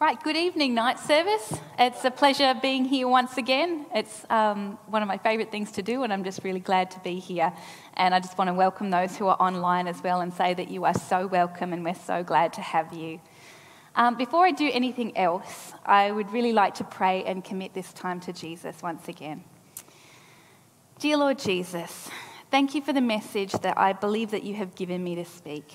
Right, good evening, night service. It's a pleasure being here once again. It's um, one of my favourite things to do, and I'm just really glad to be here. And I just want to welcome those who are online as well and say that you are so welcome and we're so glad to have you. Um, before I do anything else, I would really like to pray and commit this time to Jesus once again. Dear Lord Jesus, thank you for the message that I believe that you have given me to speak.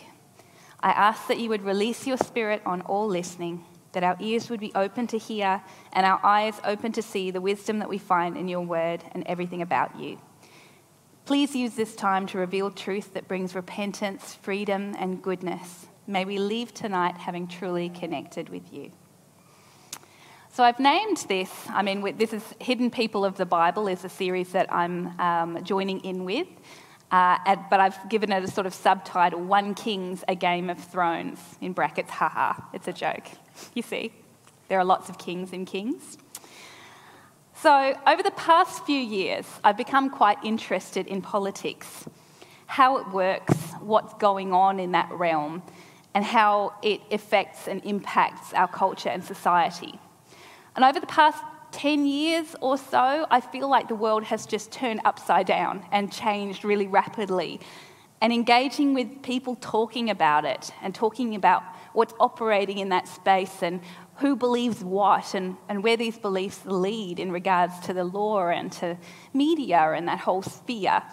I ask that you would release your spirit on all listening that our ears would be open to hear and our eyes open to see the wisdom that we find in your word and everything about you. Please use this time to reveal truth that brings repentance, freedom, and goodness. May we leave tonight having truly connected with you. So I've named this, I mean, this is Hidden People of the Bible, is a series that I'm um, joining in with. Uh, but I've given it a sort of subtitle One King's A Game of Thrones, in brackets, haha, it's a joke. You see, there are lots of kings and kings. So, over the past few years, I've become quite interested in politics, how it works, what's going on in that realm, and how it affects and impacts our culture and society. And over the past 10 years or so, I feel like the world has just turned upside down and changed really rapidly. And engaging with people talking about it and talking about what's operating in that space and who believes what and, and where these beliefs lead in regards to the law and to media and that whole sphere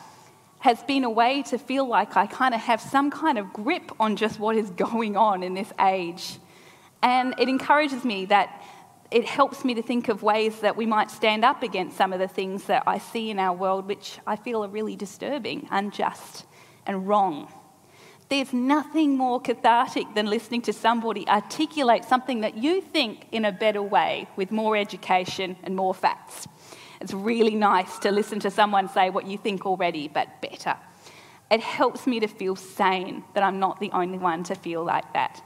has been a way to feel like I kind of have some kind of grip on just what is going on in this age. And it encourages me that it helps me to think of ways that we might stand up against some of the things that I see in our world, which I feel are really disturbing, unjust, and wrong. There's nothing more cathartic than listening to somebody articulate something that you think in a better way with more education and more facts. It's really nice to listen to someone say what you think already, but better. It helps me to feel sane that I'm not the only one to feel like that.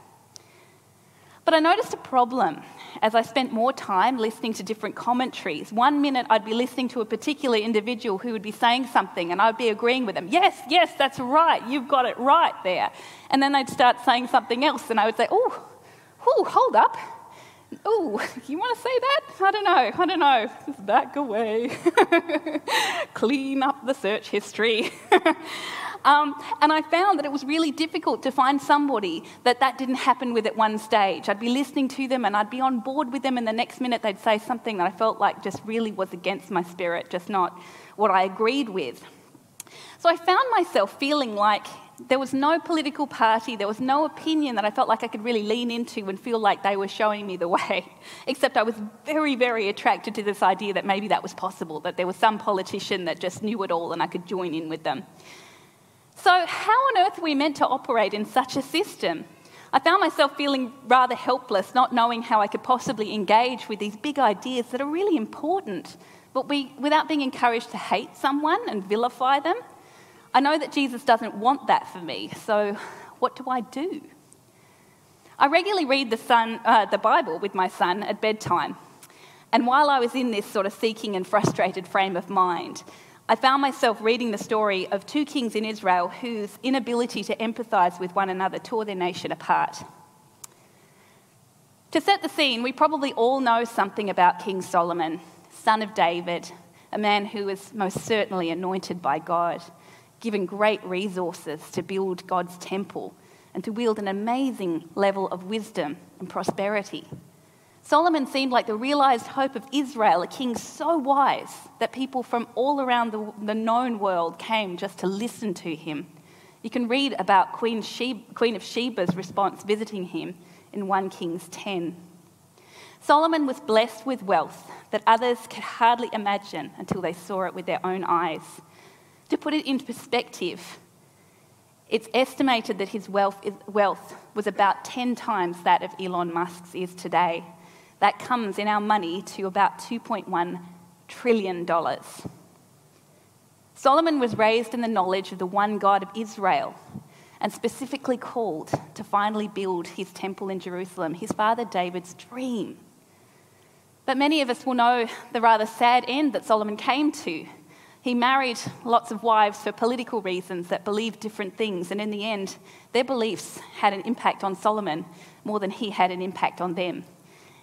But I noticed a problem as I spent more time listening to different commentaries. One minute I'd be listening to a particular individual who would be saying something and I'd be agreeing with them. Yes, yes, that's right. You've got it right there. And then they'd start saying something else and I would say, oh, oh, hold up. Oh, you want to say that? I don't know. I don't know. Just back away. Clean up the search history. Um, and I found that it was really difficult to find somebody that that didn't happen with at one stage. I'd be listening to them and I'd be on board with them, and the next minute they'd say something that I felt like just really was against my spirit, just not what I agreed with. So I found myself feeling like there was no political party, there was no opinion that I felt like I could really lean into and feel like they were showing me the way. Except I was very, very attracted to this idea that maybe that was possible, that there was some politician that just knew it all and I could join in with them. So, how on earth are we meant to operate in such a system? I found myself feeling rather helpless, not knowing how I could possibly engage with these big ideas that are really important, but we, without being encouraged to hate someone and vilify them. I know that Jesus doesn't want that for me, so what do I do? I regularly read the, son, uh, the Bible with my son at bedtime. And while I was in this sort of seeking and frustrated frame of mind, I found myself reading the story of two kings in Israel whose inability to empathize with one another tore their nation apart. To set the scene, we probably all know something about King Solomon, son of David, a man who was most certainly anointed by God, given great resources to build God's temple and to wield an amazing level of wisdom and prosperity. Solomon seemed like the realized hope of Israel, a king so wise that people from all around the, the known world came just to listen to him. You can read about Queen, Sheba, Queen of Sheba's response visiting him in 1 Kings 10. Solomon was blessed with wealth that others could hardly imagine until they saw it with their own eyes. To put it into perspective, it's estimated that his wealth, wealth was about 10 times that of Elon Musk's is today. That comes in our money to about $2.1 trillion. Solomon was raised in the knowledge of the one God of Israel and specifically called to finally build his temple in Jerusalem, his father David's dream. But many of us will know the rather sad end that Solomon came to. He married lots of wives for political reasons that believed different things, and in the end, their beliefs had an impact on Solomon more than he had an impact on them.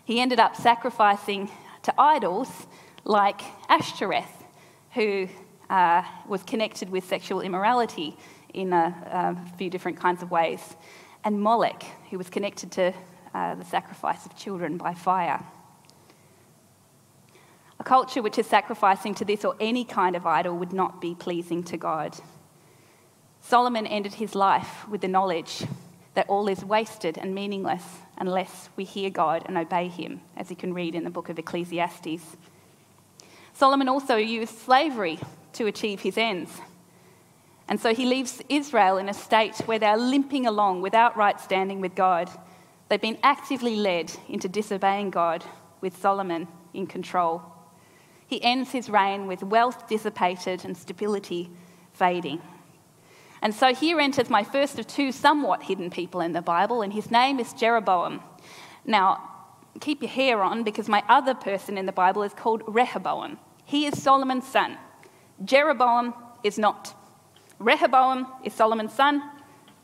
He ended up sacrificing to idols like Ashtoreth, who uh, was connected with sexual immorality in a, a, few different kinds of ways, and Moloch, who was connected to uh, the sacrifice of children by fire. A culture which is sacrificing to this or any kind of idol would not be pleasing to God. Solomon ended his life with the knowledge that all is wasted and meaningless unless we hear God and obey him, as you can read in the book of Ecclesiastes. Solomon also used slavery to achieve his ends. And so he leaves Israel in a state where they're limping along without right standing with God. They've been actively led into disobeying God with Solomon in control. He ends his reign with wealth dissipated and stability fading. And so here enters my first of two somewhat hidden people in the Bible, and his name is Jeroboam. Now, keep your hair on because my other person in the Bible is called Rehoboam. He is Solomon's son. Jeroboam is not. Rehoboam is Solomon's son.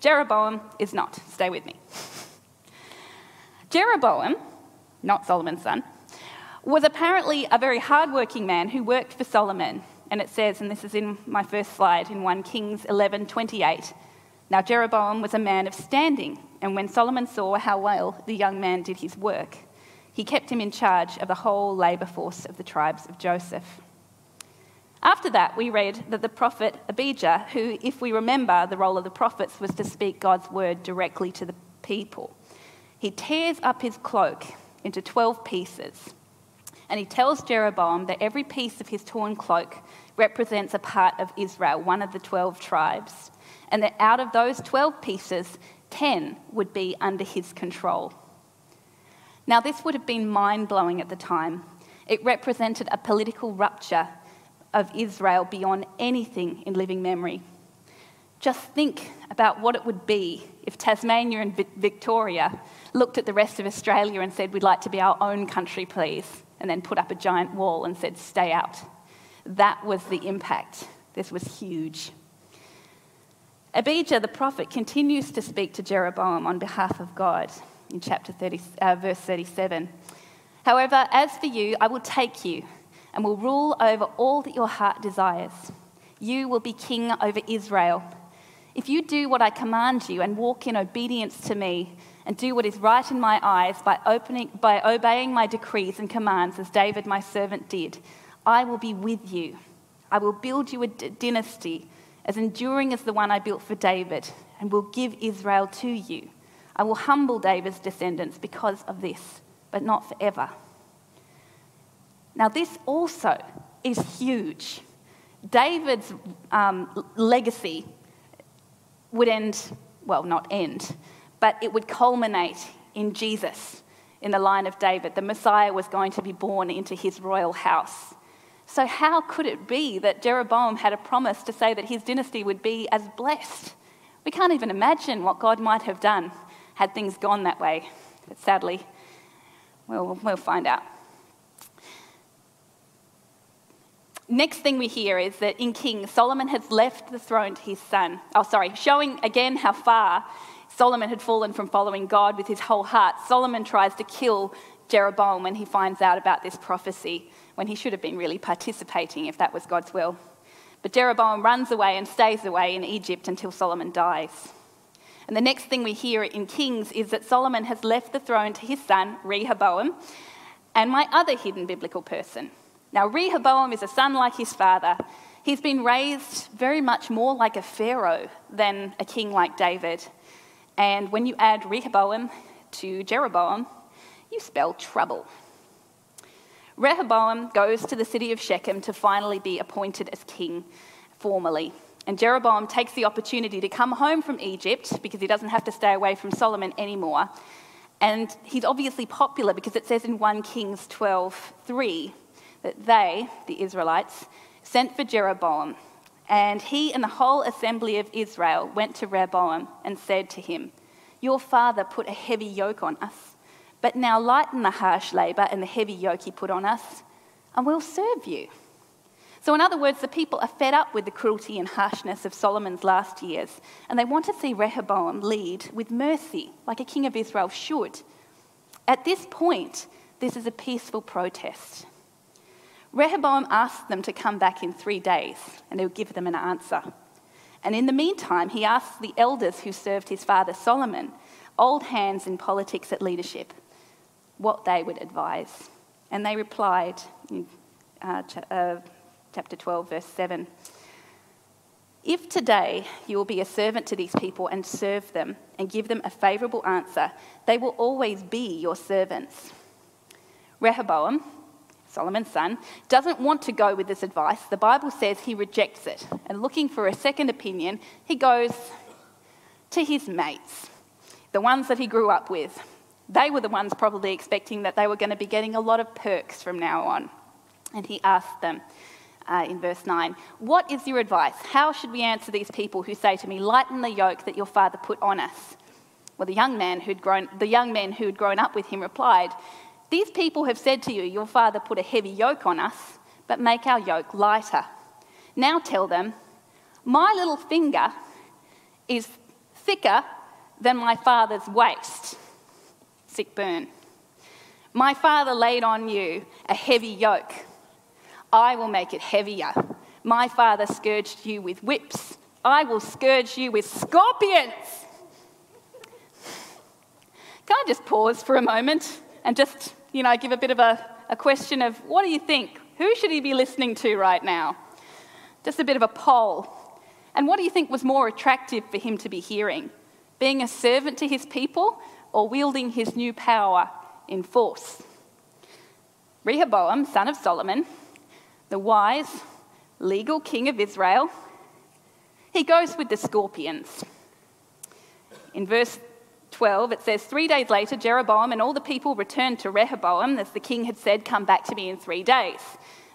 Jeroboam is not. Stay with me. Jeroboam, not Solomon's son, was apparently a very hardworking man who worked for Solomon. And it says, and this is in my first slide in 1 Kings 11 28. Now Jeroboam was a man of standing, and when Solomon saw how well the young man did his work, he kept him in charge of the whole labour force of the tribes of Joseph. After that, we read that the prophet Abijah, who, if we remember, the role of the prophets was to speak God's word directly to the people, he tears up his cloak into 12 pieces. And he tells Jeroboam that every piece of his torn cloak represents a part of Israel, one of the 12 tribes. And that out of those 12 pieces, 10 would be under his control. Now, this would have been mind blowing at the time. It represented a political rupture of Israel beyond anything in living memory. Just think about what it would be if Tasmania and Victoria looked at the rest of Australia and said, We'd like to be our own country, please, and then put up a giant wall and said, Stay out. That was the impact. This was huge. Abijah the prophet continues to speak to Jeroboam on behalf of God in chapter 30, uh, verse 37. However, as for you, I will take you and will rule over all that your heart desires. You will be king over Israel. If you do what I command you and walk in obedience to me and do what is right in my eyes by, opening, by obeying my decrees and commands, as David my servant did, I will be with you. I will build you a d- dynasty as enduring as the one I built for David and will give Israel to you. I will humble David's descendants because of this, but not forever. Now, this also is huge. David's um, legacy would end, well, not end, but it would culminate in Jesus, in the line of David. The Messiah was going to be born into his royal house. So, how could it be that Jeroboam had a promise to say that his dynasty would be as blessed? We can't even imagine what God might have done had things gone that way. But sadly, we'll, we'll find out. Next thing we hear is that in King, Solomon has left the throne to his son. Oh, sorry, showing again how far Solomon had fallen from following God with his whole heart. Solomon tries to kill Jeroboam when he finds out about this prophecy, when he should have been really participating if that was God's will. But Jeroboam runs away and stays away in Egypt until Solomon dies. And the next thing we hear in Kings is that Solomon has left the throne to his son, Rehoboam, and my other hidden biblical person, now, Rehoboam is a son like his father. He's been raised very much more like a pharaoh than a king like David. And when you add Rehoboam to Jeroboam, you spell trouble. Rehoboam goes to the city of Shechem to finally be appointed as king formally. And Jeroboam takes the opportunity to come home from Egypt because he doesn't have to stay away from Solomon anymore. And he's obviously popular because it says in 1 Kings 12 3 that they, the Israelites, sent for Jeroboam. And he and the whole assembly of Israel went to Rehoboam and said to him, Your father put a heavy yoke on us, but now lighten the harsh labour and the heavy yoke he put on us, and we'll serve you. So, in other words, the people are fed up with the cruelty and harshness of Solomon's last years, and they want to see Rehoboam lead with mercy, like a king of Israel should. At this point, This is a peaceful protest. Rehoboam asked them to come back in three days and he would give them an answer. And in the meantime, he asked the elders who served his father Solomon, old hands in politics at leadership, what they would advise. And they replied in uh, ch- uh, chapter 12, verse 7 If today you will be a servant to these people and serve them and give them a favourable answer, they will always be your servants. Rehoboam, Solomon's son, doesn't want to go with this advice. The Bible says he rejects it. And looking for a second opinion, he goes to his mates, the ones that he grew up with. They were the ones probably expecting that they were going to be getting a lot of perks from now on. And he asked them uh, in verse 9, What is your advice? How should we answer these people who say to me, Lighten the yoke that your father put on us? Well, the young man who'd grown, the young men who had grown up with him replied, these people have said to you, Your father put a heavy yoke on us, but make our yoke lighter. Now tell them, My little finger is thicker than my father's waist. Sick burn. My father laid on you a heavy yoke. I will make it heavier. My father scourged you with whips. I will scourge you with scorpions. Can I just pause for a moment and just you know, give a bit of a, a question of what do you think? Who should he be listening to right now? Just a bit of a poll. And what do you think was more attractive for him to be hearing? Being a servant to his people or wielding his new power in force? Rehoboam, son of Solomon, the wise, legal king of Israel, he goes with the scorpions. In verse 12, it says, Three days later, Jeroboam and all the people returned to Rehoboam, as the king had said, Come back to me in three days.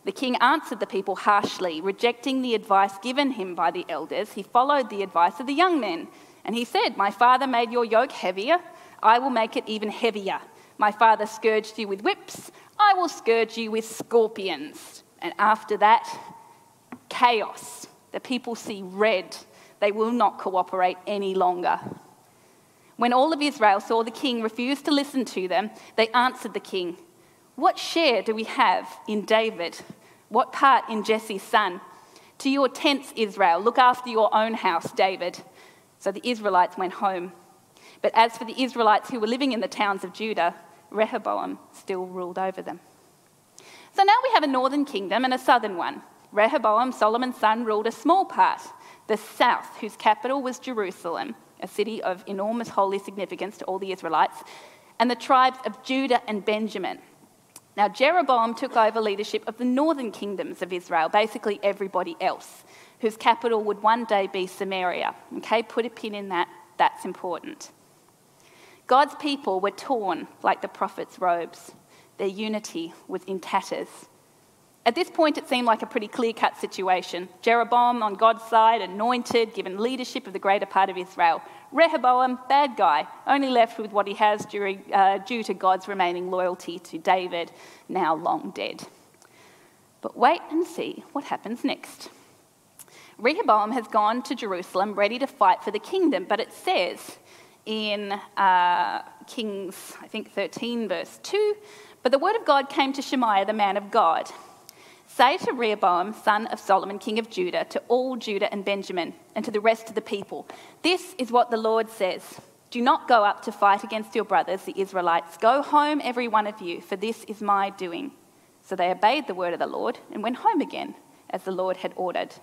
The king answered the people harshly, rejecting the advice given him by the elders. He followed the advice of the young men. And he said, My father made your yoke heavier. I will make it even heavier. My father scourged you with whips. I will scourge you with scorpions. And after that, chaos. The people see red. They will not cooperate any longer. When all of Israel saw the king refuse to listen to them, they answered the king, What share do we have in David? What part in Jesse's son? To your tents, Israel, look after your own house, David. So the Israelites went home. But as for the Israelites who were living in the towns of Judah, Rehoboam still ruled over them. So now we have a northern kingdom and a southern one. Rehoboam, Solomon's son, ruled a small part, the south, whose capital was Jerusalem a city of enormous holy significance to all the Israelites, and the tribes of Judah and Benjamin. Now, Jeroboam took over leadership of the northern kingdoms of Israel, basically everybody else, whose capital would one day be Samaria. Okay, put a pin in that, that's important. God's people were torn like the prophet's robes, their unity was in tatters. At this point, it seemed like a pretty clear cut situation. Jeroboam on God's side, anointed, given leadership of the greater part of Israel. Rehoboam, bad guy, only left with what he has during, uh, due to God's remaining loyalty to David, now long dead. But wait and see what happens next. Rehoboam has gone to Jerusalem ready to fight for the kingdom, but it says in uh, Kings, I think 13, verse 2, but the word of God came to Shemaiah, the man of God. Say to Rehoboam, son of Solomon, king of Judah, to all Judah and Benjamin, and to the rest of the people, this is what the Lord says Do not go up to fight against your brothers, the Israelites. Go home, every one of you, for this is my doing. So they obeyed the word of the Lord and went home again, as the Lord had ordered.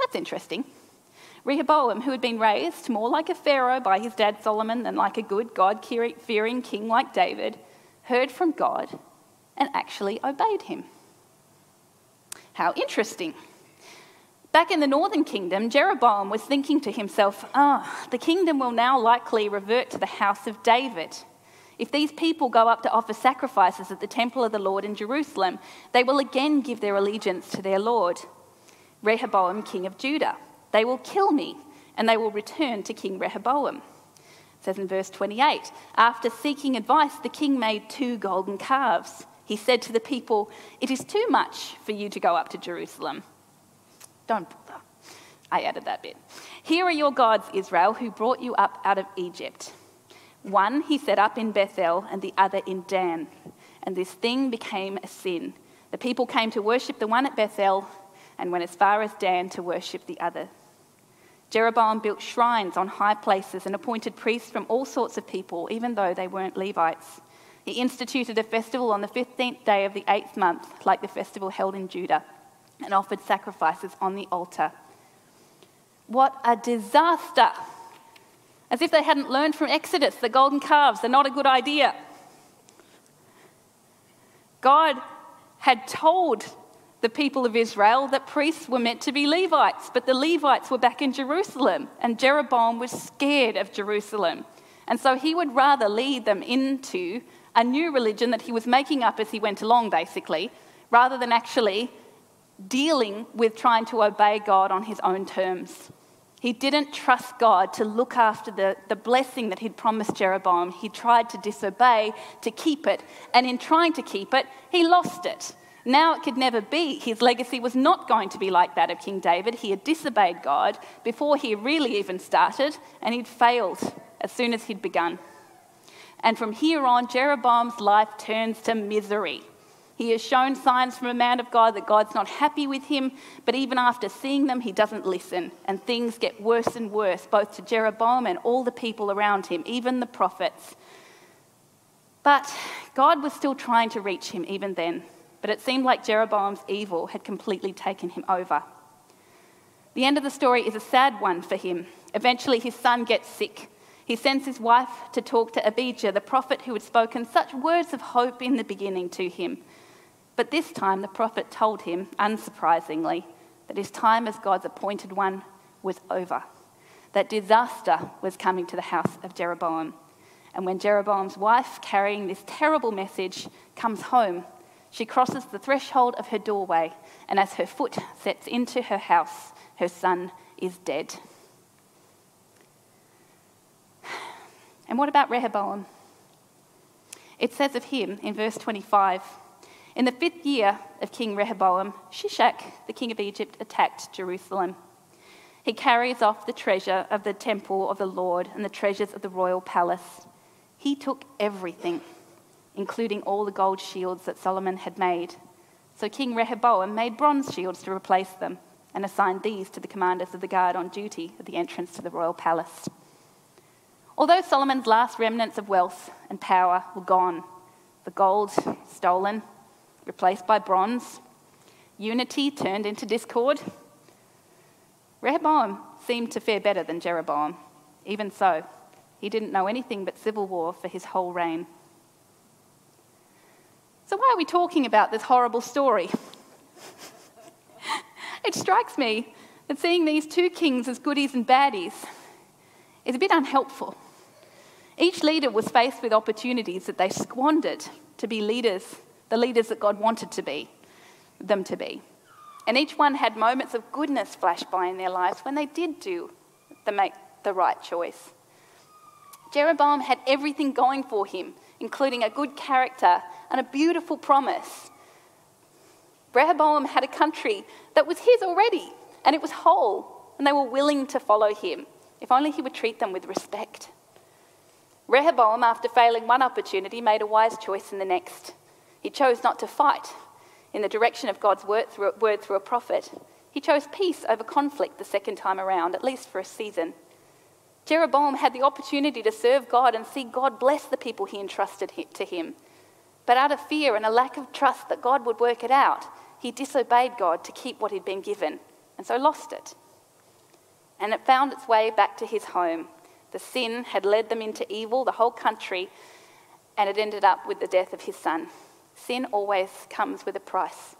That's interesting. Rehoboam, who had been raised more like a Pharaoh by his dad Solomon than like a good God fearing king like David, heard from God and actually obeyed him. How interesting. Back in the northern kingdom, Jeroboam was thinking to himself, ah, oh, the kingdom will now likely revert to the house of David. If these people go up to offer sacrifices at the temple of the Lord in Jerusalem, they will again give their allegiance to their Lord, Rehoboam, king of Judah. They will kill me, and they will return to King Rehoboam. It says in verse 28 After seeking advice, the king made two golden calves he said to the people, It is too much for you to go up to Jerusalem. Don't bother. I added that bit. Here are your gods, Israel, who brought you up out of Egypt. One he set up in Bethel and the other in Dan. and this thing became a sin. The people came to worship the one at Bethel and went as far as Dan to worship the other. Jeroboam built shrines on high places and appointed priests from all sorts of people, even though they weren't Levites. He instituted a festival on the 15th day of the eighth month, like the festival held in Judah, and offered sacrifices on the altar. What a disaster! As if they hadn't learned from Exodus, the golden calves are not a good idea. God had told the people of Israel that priests were meant to be Levites, but the Levites were back in Jerusalem, and Jeroboam was scared of Jerusalem. And so he would rather lead them into a new religion that he was making up as he went along, basically, rather than actually dealing with trying to obey God on his own terms. He didn't trust God to look after the, the blessing that he'd promised Jeroboam. He tried to disobey to keep it, and in trying to keep it, he lost it. Now it could never be. His legacy was not going to be like that of King David. He had disobeyed God before he really even started, and he'd failed as soon as he'd begun. And from here on, Jeroboam's life turns to misery. He has shown signs from a man of God that God's not happy with him, but even after seeing them, he doesn't listen. And things get worse and worse, both to Jeroboam and all the people around him, even the prophets. But God was still trying to reach him even then but it seemed like Jeroboam's evil had completely taken him over. The end of the story is a sad one for him. Eventually, his son gets sick. He sends his wife to talk to Abijah, the prophet who had spoken such words of hope in the beginning to him. But this time, the prophet told him, unsurprisingly, that his time as God's appointed one was over, that disaster was coming to the house of Jeroboam. And when Jeroboam's wife, carrying this terrible message, comes home, she crosses the threshold of her doorway, and as her foot sets into her house, her son is dead. And what about Rehoboam? It says of him in verse 25 In the fifth year of King Rehoboam, Shishak, the king of Egypt, attacked Jerusalem. He carries off the treasure of the temple of the Lord and the treasures of the royal palace. He took everything including all the gold shields that Solomon had made. So King Rehoboam made bronze shields to replace them and assigned these to the commanders of the guard on duty at the entrance to the royal palace. Although Solomon's last remnants of wealth and power were gone, the gold stolen, replaced by bronze, unity turned into discord, Rehoboam seemed to fare better than Jeroboam. Even so, he didn't know anything but civil war for his whole reign. So, why are we talking about this horrible story? it strikes me that seeing these two kings as goodies and baddies is a bit unhelpful. Each leader was faced with opportunities that they squandered to be leaders, the leaders that God wanted to be, them to be. And each one had moments of goodness flash by in their lives when they did do the make the right choice. Jeroboam had everything going for him, including a good character and a beautiful promise. Rehoboam had a country that was his already, and it was whole, and they were willing to follow him, if only he would treat them with respect. Rehoboam, after failing one opportunity, made a wise choice in the next. He chose not to fight in the direction of God's word through, a prophet. He chose peace over conflict the second time around, at least for a season. Jeroboam had the opportunity to serve God and see God bless the people he entrusted to him. But out of fear and a lack of trust that God would work it out, he disobeyed God to keep what he'd been given and so lost it. And it found its way back to his home. The sin had led them into evil, the whole country, and it ended up with the death of his son. Sin always comes with a price.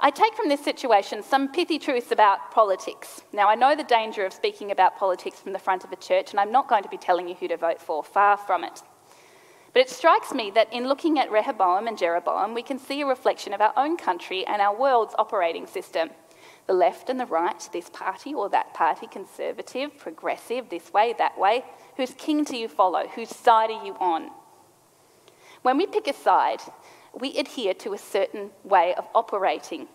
I take from this situation some pithy truths about politics. Now, I know the danger of speaking about politics from the front of a church, and I'm not going to be telling you who to vote for, far from it. But it strikes me that in looking at Rehoboam and Jeroboam, we can see a reflection of our own country and our world's operating system. The left and the right, this party or that party, conservative, progressive, this way, that way. Whose king do you follow? Whose side are you on? When we pick a side, we adhere to a certain way of operating.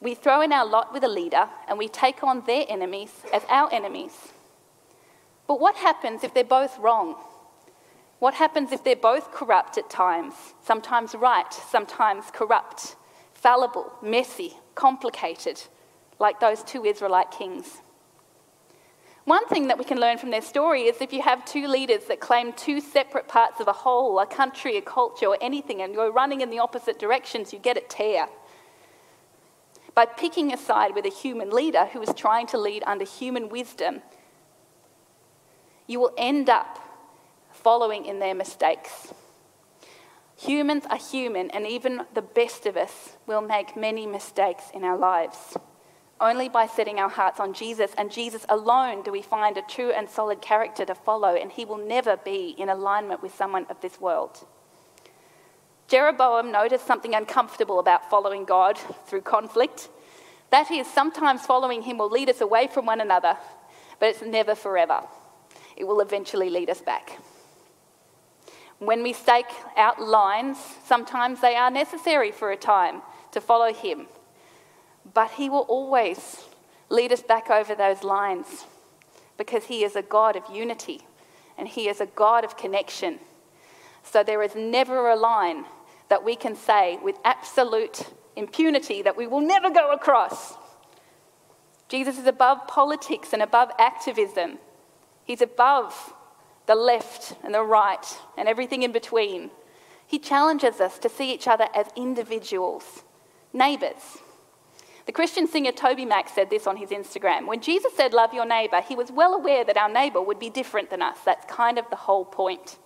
We throw in our lot with a leader and we take on their enemies as our enemies. But what happens if they're both wrong? What happens if they're both corrupt at times? Sometimes right, sometimes corrupt, fallible, messy, complicated, like those two Israelite kings. One thing that we can learn from their story is if you have two leaders that claim two separate parts of a whole, a country, a culture, or anything, and you're running in the opposite directions, you get a tear. By picking a side with a human leader who is trying to lead under human wisdom, you will end up following in their mistakes. Humans are human, and even the best of us will make many mistakes in our lives. Only by setting our hearts on Jesus and Jesus alone do we find a true and solid character to follow, and he will never be in alignment with someone of this world. Jeroboam noticed something uncomfortable about following God through conflict. That is, sometimes following him will lead us away from one another, but it's never forever. It will eventually lead us back. When we stake out lines, sometimes they are necessary for a time to follow Him. But He will always lead us back over those lines because He is a God of unity and He is a God of connection. So there is never a line that we can say with absolute impunity that we will never go across. Jesus is above politics and above activism. He's above the left and the right, and everything in between. He challenges us to see each other as individuals, neighbours. The Christian singer TobyMac said this on his Instagram. When Jesus said, Love your neighbour, he was well aware that our neighbour would be different than us. That's kind of the whole point.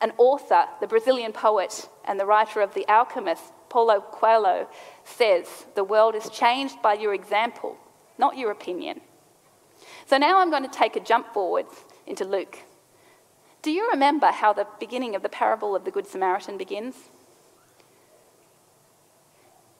An author, the Brazilian poet and the writer of The Alchemist, Paulo Coelho, says, The world is changed by your example, not your opinion. So now I'm going to take a jump forwards into Luke. Do you remember how the beginning of the parable of the Good Samaritan begins?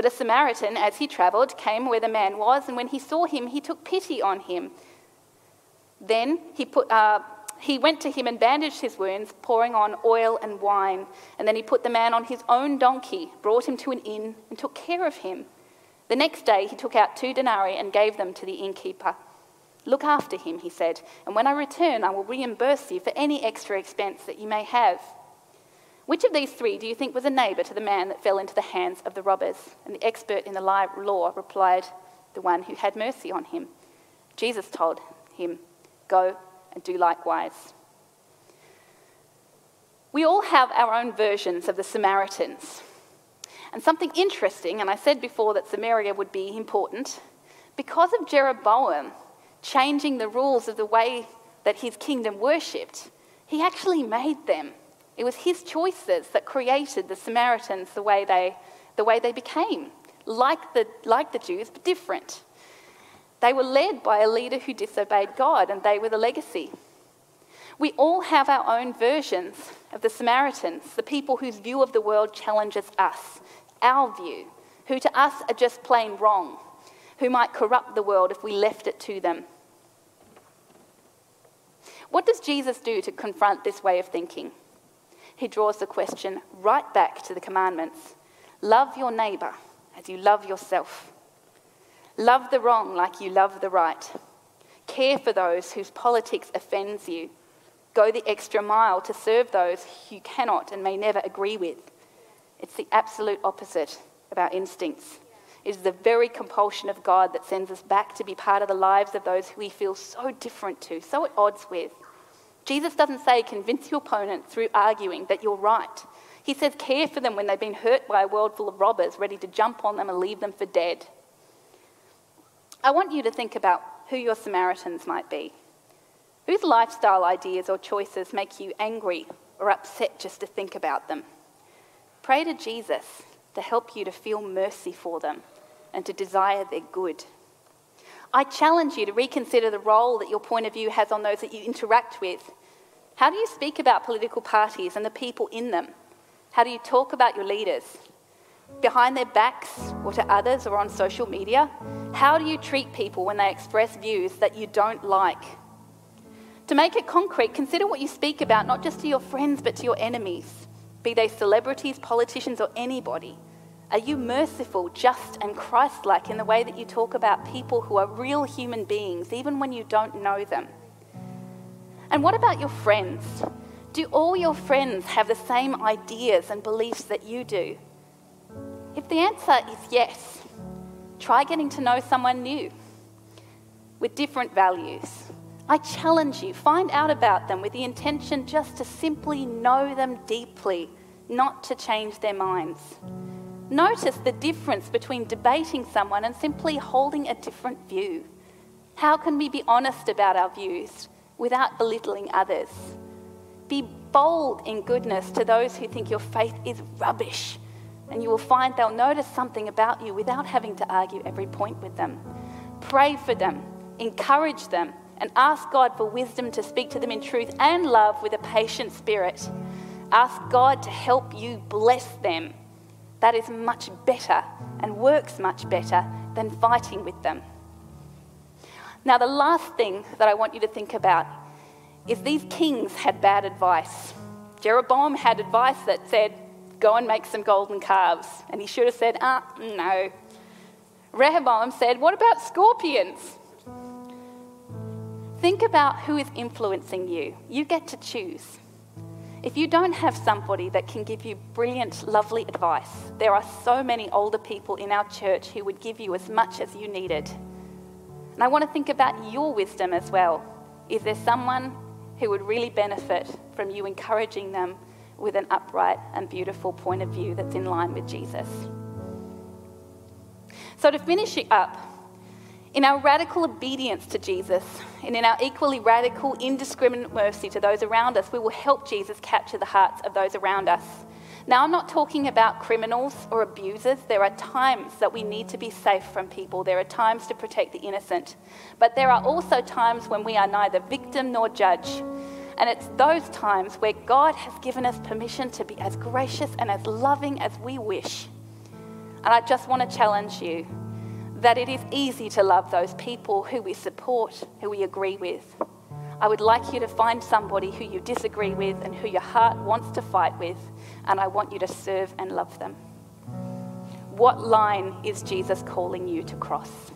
But a Samaritan, as he travelled, came where the man was, and when he saw him, he took pity on him. Then he, put, uh, he went to him and bandaged his wounds, pouring on oil and wine. And then he put the man on his own donkey, brought him to an inn, and took care of him. The next day he took out two denarii and gave them to the innkeeper. Look after him, he said, and when I return, I will reimburse you for any extra expense that you may have. Which of these three do you think was a neighbour to the man that fell into the hands of the robbers? And the expert in the law replied, The one who had mercy on him. Jesus told him, Go and do likewise. We all have our own versions of the Samaritans. And something interesting, and I said before that Samaria would be important, because of Jeroboam changing the rules of the way that his kingdom worshipped, he actually made them it was his choices that created the Samaritans the way they, the way they became, like the, like the Jews, but different. They were led by a leader who disobeyed God, and they were the legacy. We all have our own versions of the Samaritans, the people whose view of the world challenges us, our view, who to us are just plain wrong, who might corrupt the world if we left it to them. What does Jesus do to confront this way of thinking? He draws the question right back to the commandments love your neighbour as you love yourself, love the wrong like you love the right, care for those whose politics offends you, go the extra mile to serve those you cannot and may never agree with. It's the absolute opposite of our instincts. It is the very compulsion of God that sends us back to be part of the lives of those who we feel so different to, so at odds with. Jesus doesn't say convince your opponent through arguing that you're right. He says care for them when they've been hurt by a world full of robbers ready to jump on them and leave them for dead. I want you to think about who your Samaritans might be. Whose lifestyle ideas or choices make you angry or upset just to think about them? Pray to Jesus to help you to feel mercy for them and to desire their good. I challenge you to reconsider the role that your point of view has on those that you interact with. How do you speak about political parties and the people in them? How do you talk about your leaders? Behind their backs or to others or on social media? How do you treat people when they express views that you don't like? To make it concrete, consider what you speak about not just to your friends but to your enemies, be they celebrities, politicians, or anybody. Are you merciful, just, and Christ like in the way that you talk about people who are real human beings, even when you don't know them? And what about your friends? Do all your friends have the same ideas and beliefs that you do? If the answer is yes, try getting to know someone new with different values. I challenge you, find out about them with the intention just to simply know them deeply, not to change their minds. Notice the difference between debating someone and simply holding a different view. How can we be honest about our views without belittling others? Be bold in goodness to those who think your faith is rubbish, and you will find they'll notice something about you without having to argue every point with them. Pray for them, encourage them, and ask God for wisdom to speak to them in truth and love with a patient spirit. Ask God to help you bless them that is much better and works much better than fighting with them. Now, the last thing that I want you to think about is these kings had bad advice. Jeroboam had advice that said, Go and make some golden calves. And he should have said, Ah, no. Rehoboam said, What about scorpions? Think about who is influencing you. You get to choose. If you don't have somebody that can give you brilliant, lovely advice, there are so many older people in our church who would give you as much as you needed. And I want to think about your wisdom as well. Is there someone who would really benefit from you encouraging them with an upright and beautiful point of view that's in line with Jesus? So, to finish it up, in our radical obedience to Jesus and in our equally radical, indiscriminate mercy to those around us, we will help Jesus capture the hearts of those around us. Now, I'm not talking about criminals or abusers. There are times that we need to be safe from people. There are times to protect the innocent. But there are also times when we are neither victim nor judge. And it's those times where God has given us permission to be as gracious and as loving as we wish. And I just want to challenge you that it is easy to love those people who we support, who we agree with. I would like you to find somebody who you disagree with and who your heart wants to fight with, and I want you to serve and love them. What line is Jesus calling you to cross?